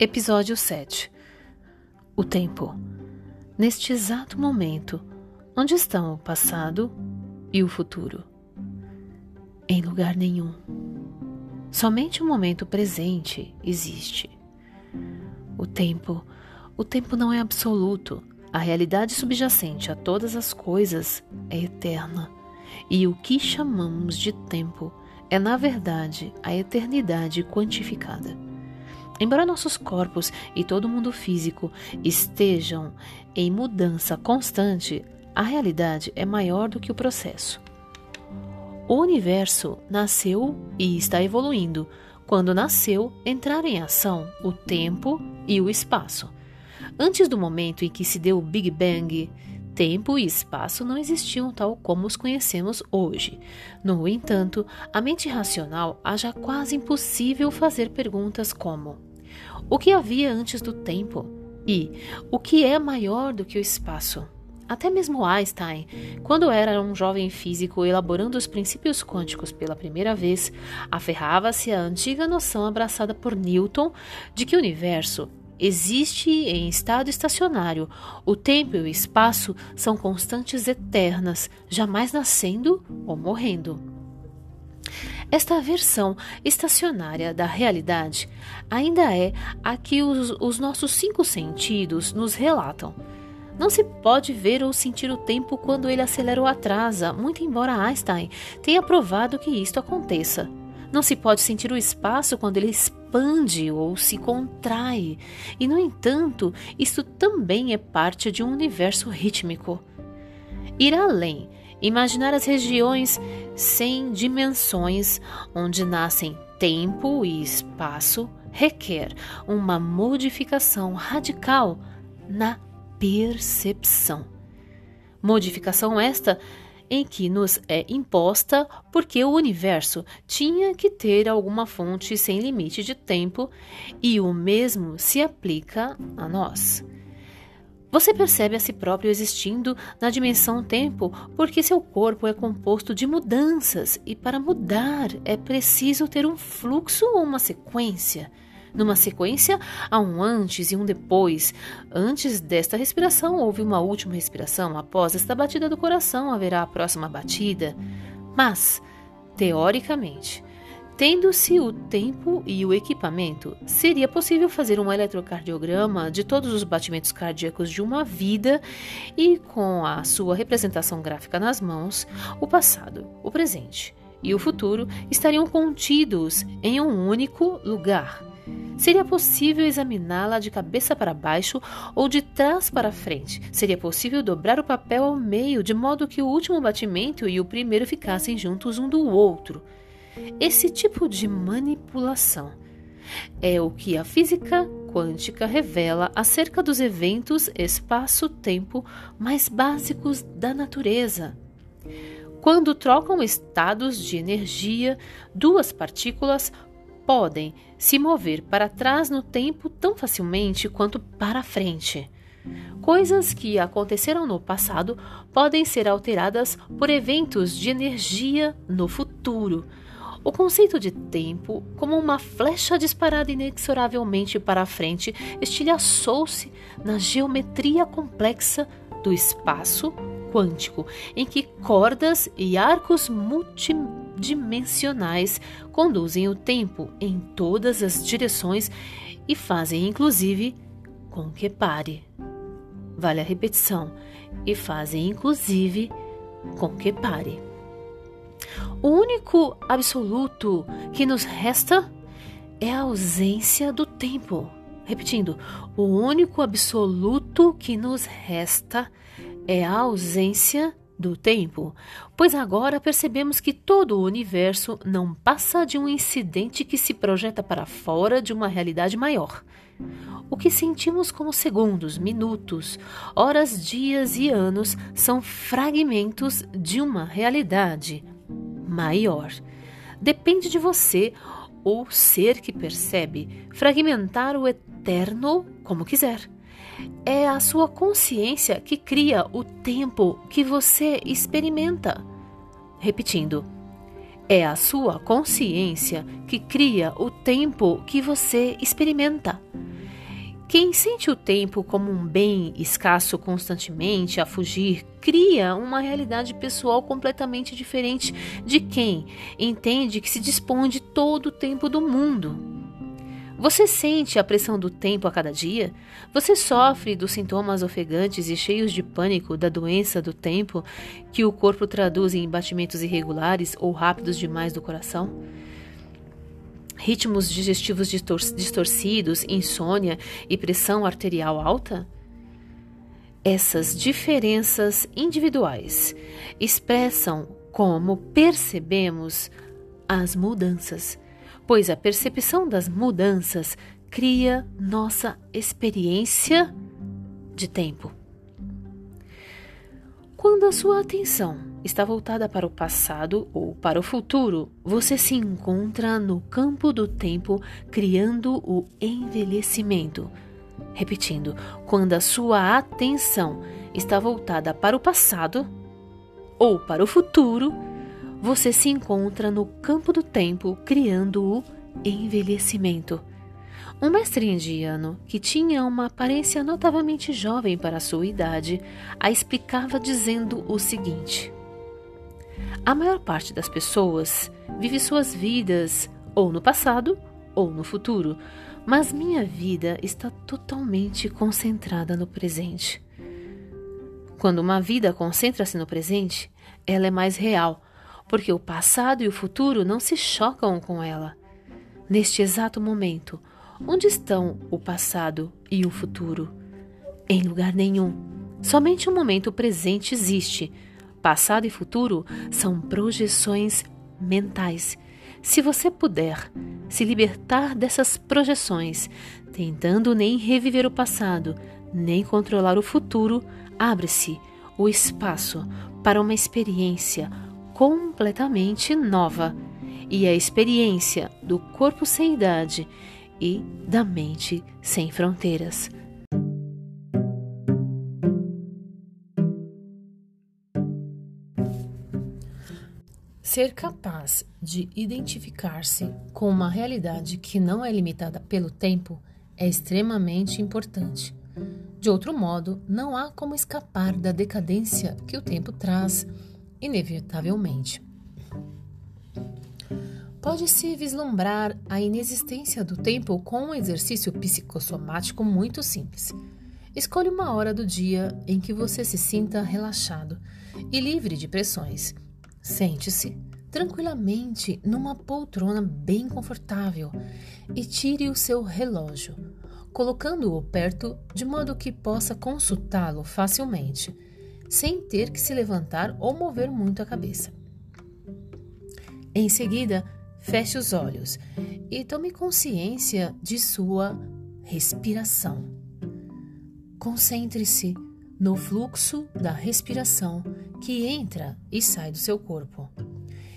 Episódio 7 O tempo. Neste exato momento, onde estão o passado e o futuro? Em lugar nenhum. Somente o momento presente existe. O tempo, o tempo não é absoluto. A realidade subjacente a todas as coisas é eterna. E o que chamamos de tempo é, na verdade, a eternidade quantificada. Embora nossos corpos e todo o mundo físico estejam em mudança constante, a realidade é maior do que o processo. O universo nasceu e está evoluindo. Quando nasceu, entraram em ação o tempo e o espaço. Antes do momento em que se deu o Big Bang, tempo e espaço não existiam tal como os conhecemos hoje. No entanto, a mente racional acha quase impossível fazer perguntas como: o que havia antes do tempo e o que é maior do que o espaço. Até mesmo Einstein, quando era um jovem físico elaborando os princípios quânticos pela primeira vez, aferrava-se à antiga noção abraçada por Newton de que o universo existe em estado estacionário. O tempo e o espaço são constantes eternas, jamais nascendo ou morrendo. Esta versão estacionária da realidade ainda é a que os, os nossos cinco sentidos nos relatam. Não se pode ver ou sentir o tempo quando ele acelera ou atrasa, muito embora Einstein tenha provado que isto aconteça. Não se pode sentir o espaço quando ele expande ou se contrai, e no entanto, isto também é parte de um universo rítmico. Ir além Imaginar as regiões sem dimensões onde nascem tempo e espaço requer uma modificação radical na percepção. Modificação esta em que nos é imposta porque o universo tinha que ter alguma fonte sem limite de tempo e o mesmo se aplica a nós. Você percebe a si próprio existindo na dimensão tempo porque seu corpo é composto de mudanças e para mudar é preciso ter um fluxo ou uma sequência. Numa sequência, há um antes e um depois. Antes desta respiração, houve uma última respiração. Após esta batida do coração, haverá a próxima batida. Mas, teoricamente, Tendo-se o tempo e o equipamento, seria possível fazer um eletrocardiograma de todos os batimentos cardíacos de uma vida e, com a sua representação gráfica nas mãos, o passado, o presente e o futuro estariam contidos em um único lugar. Seria possível examiná-la de cabeça para baixo ou de trás para frente. Seria possível dobrar o papel ao meio, de modo que o último batimento e o primeiro ficassem juntos um do outro. Esse tipo de manipulação é o que a física quântica revela acerca dos eventos espaço-tempo mais básicos da natureza. Quando trocam estados de energia, duas partículas podem se mover para trás no tempo tão facilmente quanto para frente. Coisas que aconteceram no passado podem ser alteradas por eventos de energia no futuro o conceito de tempo, como uma flecha disparada inexoravelmente para a frente, estilhaçou-se na geometria complexa do espaço quântico, em que cordas e arcos multidimensionais conduzem o tempo em todas as direções e fazem, inclusive, com que pare. Vale a repetição. E fazem, inclusive, com que pare. O único absoluto que nos resta é a ausência do tempo. Repetindo, o único absoluto que nos resta é a ausência do tempo, pois agora percebemos que todo o universo não passa de um incidente que se projeta para fora de uma realidade maior. O que sentimos como segundos, minutos, horas, dias e anos são fragmentos de uma realidade maior. Depende de você, ou ser que percebe, fragmentar o eterno como quiser. É a sua consciência que cria o tempo que você experimenta. Repetindo, é a sua consciência que cria o tempo que você experimenta. Quem sente o tempo como um bem escasso constantemente a fugir, cria uma realidade pessoal completamente diferente de quem entende que se dispõe de todo o tempo do mundo. Você sente a pressão do tempo a cada dia? Você sofre dos sintomas ofegantes e cheios de pânico da doença do tempo que o corpo traduz em batimentos irregulares ou rápidos demais do coração? Ritmos digestivos distorcidos, insônia e pressão arterial alta? Essas diferenças individuais expressam como percebemos as mudanças pois a percepção das mudanças cria nossa experiência de tempo. Quando a sua atenção está voltada para o passado ou para o futuro, você se encontra no campo do tempo criando o envelhecimento. Repetindo, quando a sua atenção está voltada para o passado ou para o futuro, você se encontra no campo do tempo criando o envelhecimento. Um mestre indiano, que tinha uma aparência notavelmente jovem para sua idade, a explicava dizendo o seguinte: A maior parte das pessoas vive suas vidas ou no passado ou no futuro, mas minha vida está totalmente concentrada no presente. Quando uma vida concentra-se no presente, ela é mais real porque o passado e o futuro não se chocam com ela. Neste exato momento, onde estão o passado e o futuro? Em lugar nenhum. Somente o momento presente existe. Passado e futuro são projeções mentais. Se você puder se libertar dessas projeções, tentando nem reviver o passado, nem controlar o futuro, abre-se o espaço para uma experiência completamente nova e a experiência do corpo sem idade e da mente sem fronteiras. Ser capaz de identificar-se com uma realidade que não é limitada pelo tempo é extremamente importante. De outro modo, não há como escapar da decadência que o tempo traz inevitavelmente. Pode-se vislumbrar a inexistência do tempo com um exercício psicossomático muito simples. Escolha uma hora do dia em que você se sinta relaxado e livre de pressões. Sente-se tranquilamente numa poltrona bem confortável e tire o seu relógio, colocando-o perto de modo que possa consultá-lo facilmente sem ter que se levantar ou mover muito a cabeça. Em seguida, feche os olhos e tome consciência de sua respiração. Concentre-se no fluxo da respiração que entra e sai do seu corpo.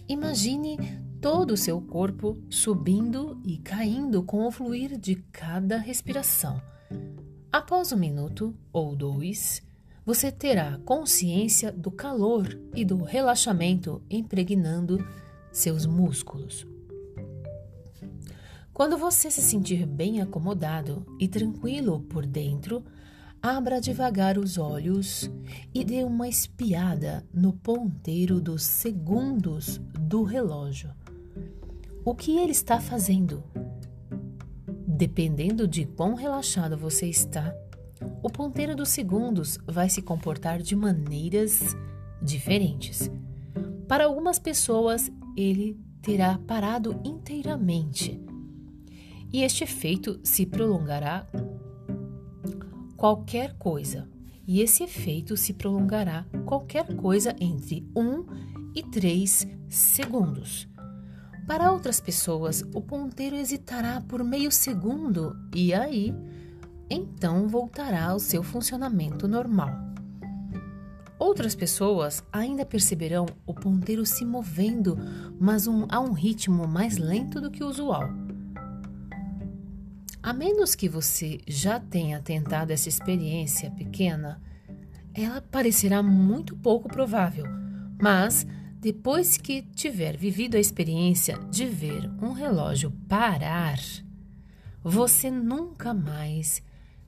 Imagine todo o seu corpo subindo e caindo com o fluir de cada respiração. Após um minuto ou dois, você terá consciência do calor e do relaxamento impregnando seus músculos. Quando você se sentir bem acomodado e tranquilo por dentro, abra devagar os olhos e dê uma espiada no ponteiro dos segundos do relógio. O que ele está fazendo? Dependendo de quão relaxado você está, o ponteiro dos segundos vai se comportar de maneiras diferentes. Para algumas pessoas, ele terá parado inteiramente e este efeito se prolongará qualquer coisa. E esse efeito se prolongará qualquer coisa entre 1 e 3 segundos. Para outras pessoas, o ponteiro hesitará por meio segundo e aí então voltará ao seu funcionamento normal. Outras pessoas ainda perceberão o ponteiro se movendo, mas um, a um ritmo mais lento do que o usual. A menos que você já tenha tentado essa experiência pequena, ela parecerá muito pouco provável, mas depois que tiver vivido a experiência de ver um relógio parar, você nunca mais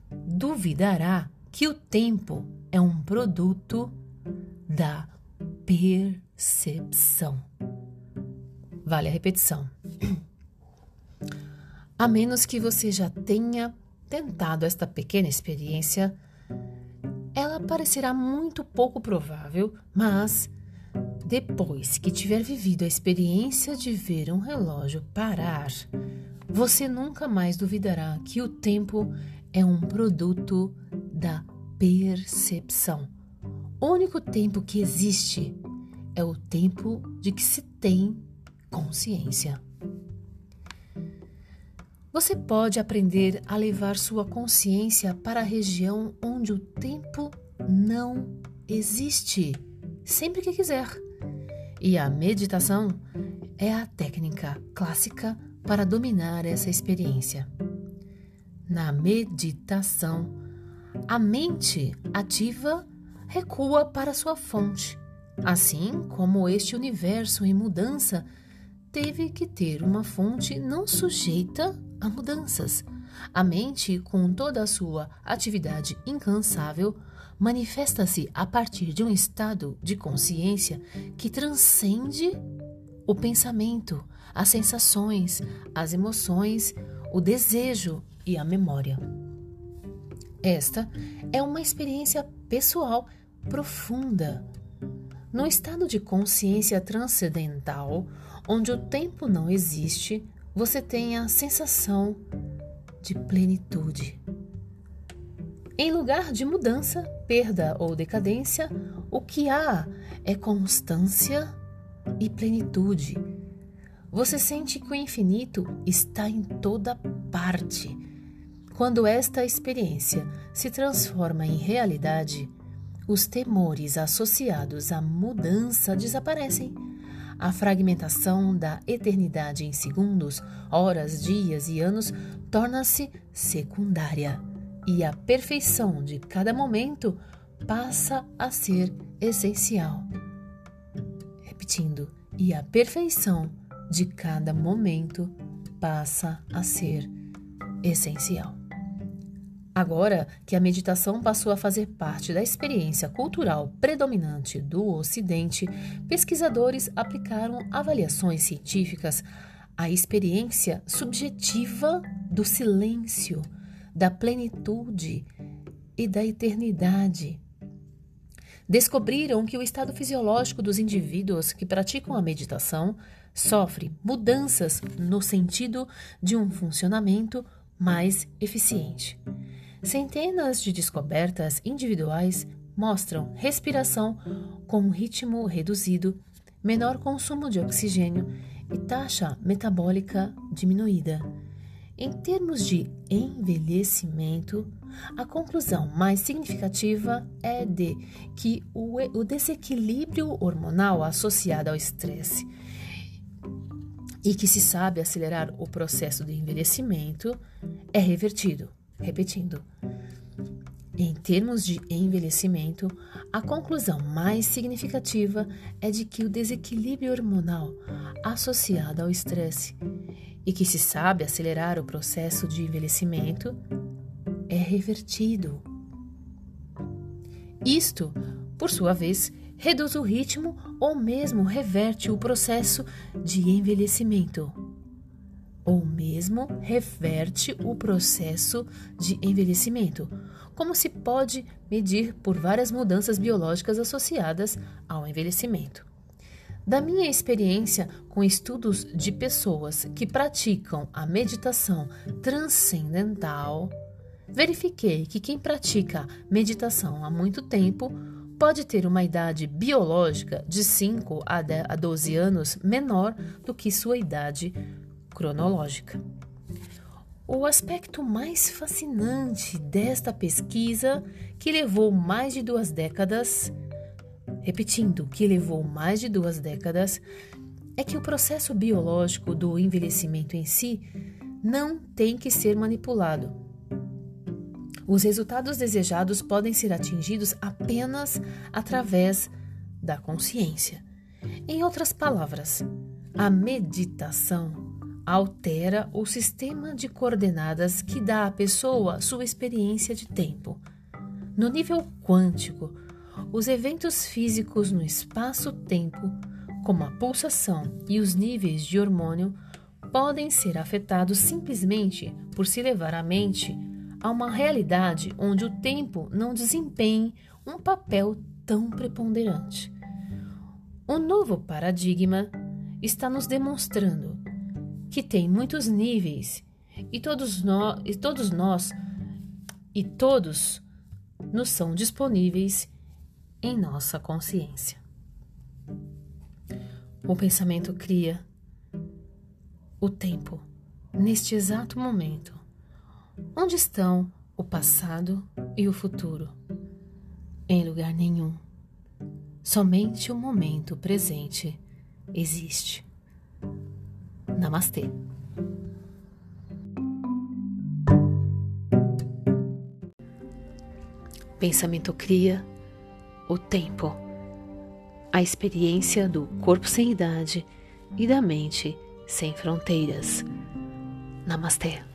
duvidará que o tempo é um produto da percepção. Vale a repetição. A menos que você já tenha tentado esta pequena experiência, ela parecerá muito pouco provável, mas depois que tiver vivido a experiência de ver um relógio parar, você nunca mais duvidará que o tempo é um produto da percepção. Único tempo que existe é o tempo de que se tem consciência. Você pode aprender a levar sua consciência para a região onde o tempo não existe, sempre que quiser. E a meditação é a técnica clássica para dominar essa experiência. Na meditação, a mente ativa recua para sua fonte, assim como este universo em mudança teve que ter uma fonte não sujeita a mudanças. A mente, com toda a sua atividade incansável, manifesta-se a partir de um estado de consciência que transcende o pensamento, as sensações, as emoções, o desejo e a memória. Esta é uma experiência pessoal profunda. No estado de consciência transcendental, onde o tempo não existe, você tem a sensação de plenitude. Em lugar de mudança, perda ou decadência, o que há é constância e plenitude. Você sente que o infinito está em toda parte. Quando esta experiência se transforma em realidade, os temores associados à mudança desaparecem a fragmentação da eternidade em segundos, horas, dias e anos torna-se secundária e a perfeição de cada momento passa a ser essencial. Repetindo, e a perfeição de cada momento passa a ser essencial. Agora que a meditação passou a fazer parte da experiência cultural predominante do Ocidente, pesquisadores aplicaram avaliações científicas à experiência subjetiva do silêncio, da plenitude e da eternidade. Descobriram que o estado fisiológico dos indivíduos que praticam a meditação sofre mudanças no sentido de um funcionamento mais eficiente. Centenas de descobertas individuais mostram respiração com ritmo reduzido, menor consumo de oxigênio e taxa metabólica diminuída. Em termos de envelhecimento, a conclusão mais significativa é de que o, desequilíbrio hormonal associado ao estresse e que se sabe acelerar o processo de envelhecimento é revertido. Repetindo, em termos de envelhecimento, a conclusão mais significativa é de que o desequilíbrio hormonal associado ao estresse e que se sabe acelerar o processo de envelhecimento é revertido. Isto, por sua vez, reduz o ritmo ou mesmo reverte o processo de envelhecimento ou mesmo reverte o processo de envelhecimento, como se pode medir por várias mudanças biológicas associadas ao envelhecimento. Da minha experiência com estudos de pessoas que praticam a meditação transcendental, verifiquei que quem pratica meditação há muito tempo pode ter uma idade biológica de 5 a 12 anos menor do que sua idade cronológica. O aspecto mais fascinante desta pesquisa, que levou mais de duas décadas, repetindo, que levou mais de duas décadas, é que o processo biológico do envelhecimento em si não tem que ser manipulado. Os resultados desejados podem ser atingidos apenas através da consciência. Em outras palavras, a meditação altera o sistema de coordenadas que dá à pessoa sua experiência de tempo. No nível quântico, os eventos físicos no espaço-tempo, como a pulsação e os níveis de hormônio, podem ser afetados simplesmente por se levar a mente a uma realidade onde o tempo não desempenhe um papel tão preponderante. O novo paradigma está nos demonstrando que tem muitos níveis e todos nós, e todos nós e todos nos são disponíveis em nossa consciência. O pensamento cria o tempo neste exato momento. Onde estão o passado e o futuro? Em lugar nenhum. Somente o momento presente existe. Namastê. Pensamento cria o tempo, a experiência do corpo sem idade e da mente sem fronteiras. Namastê.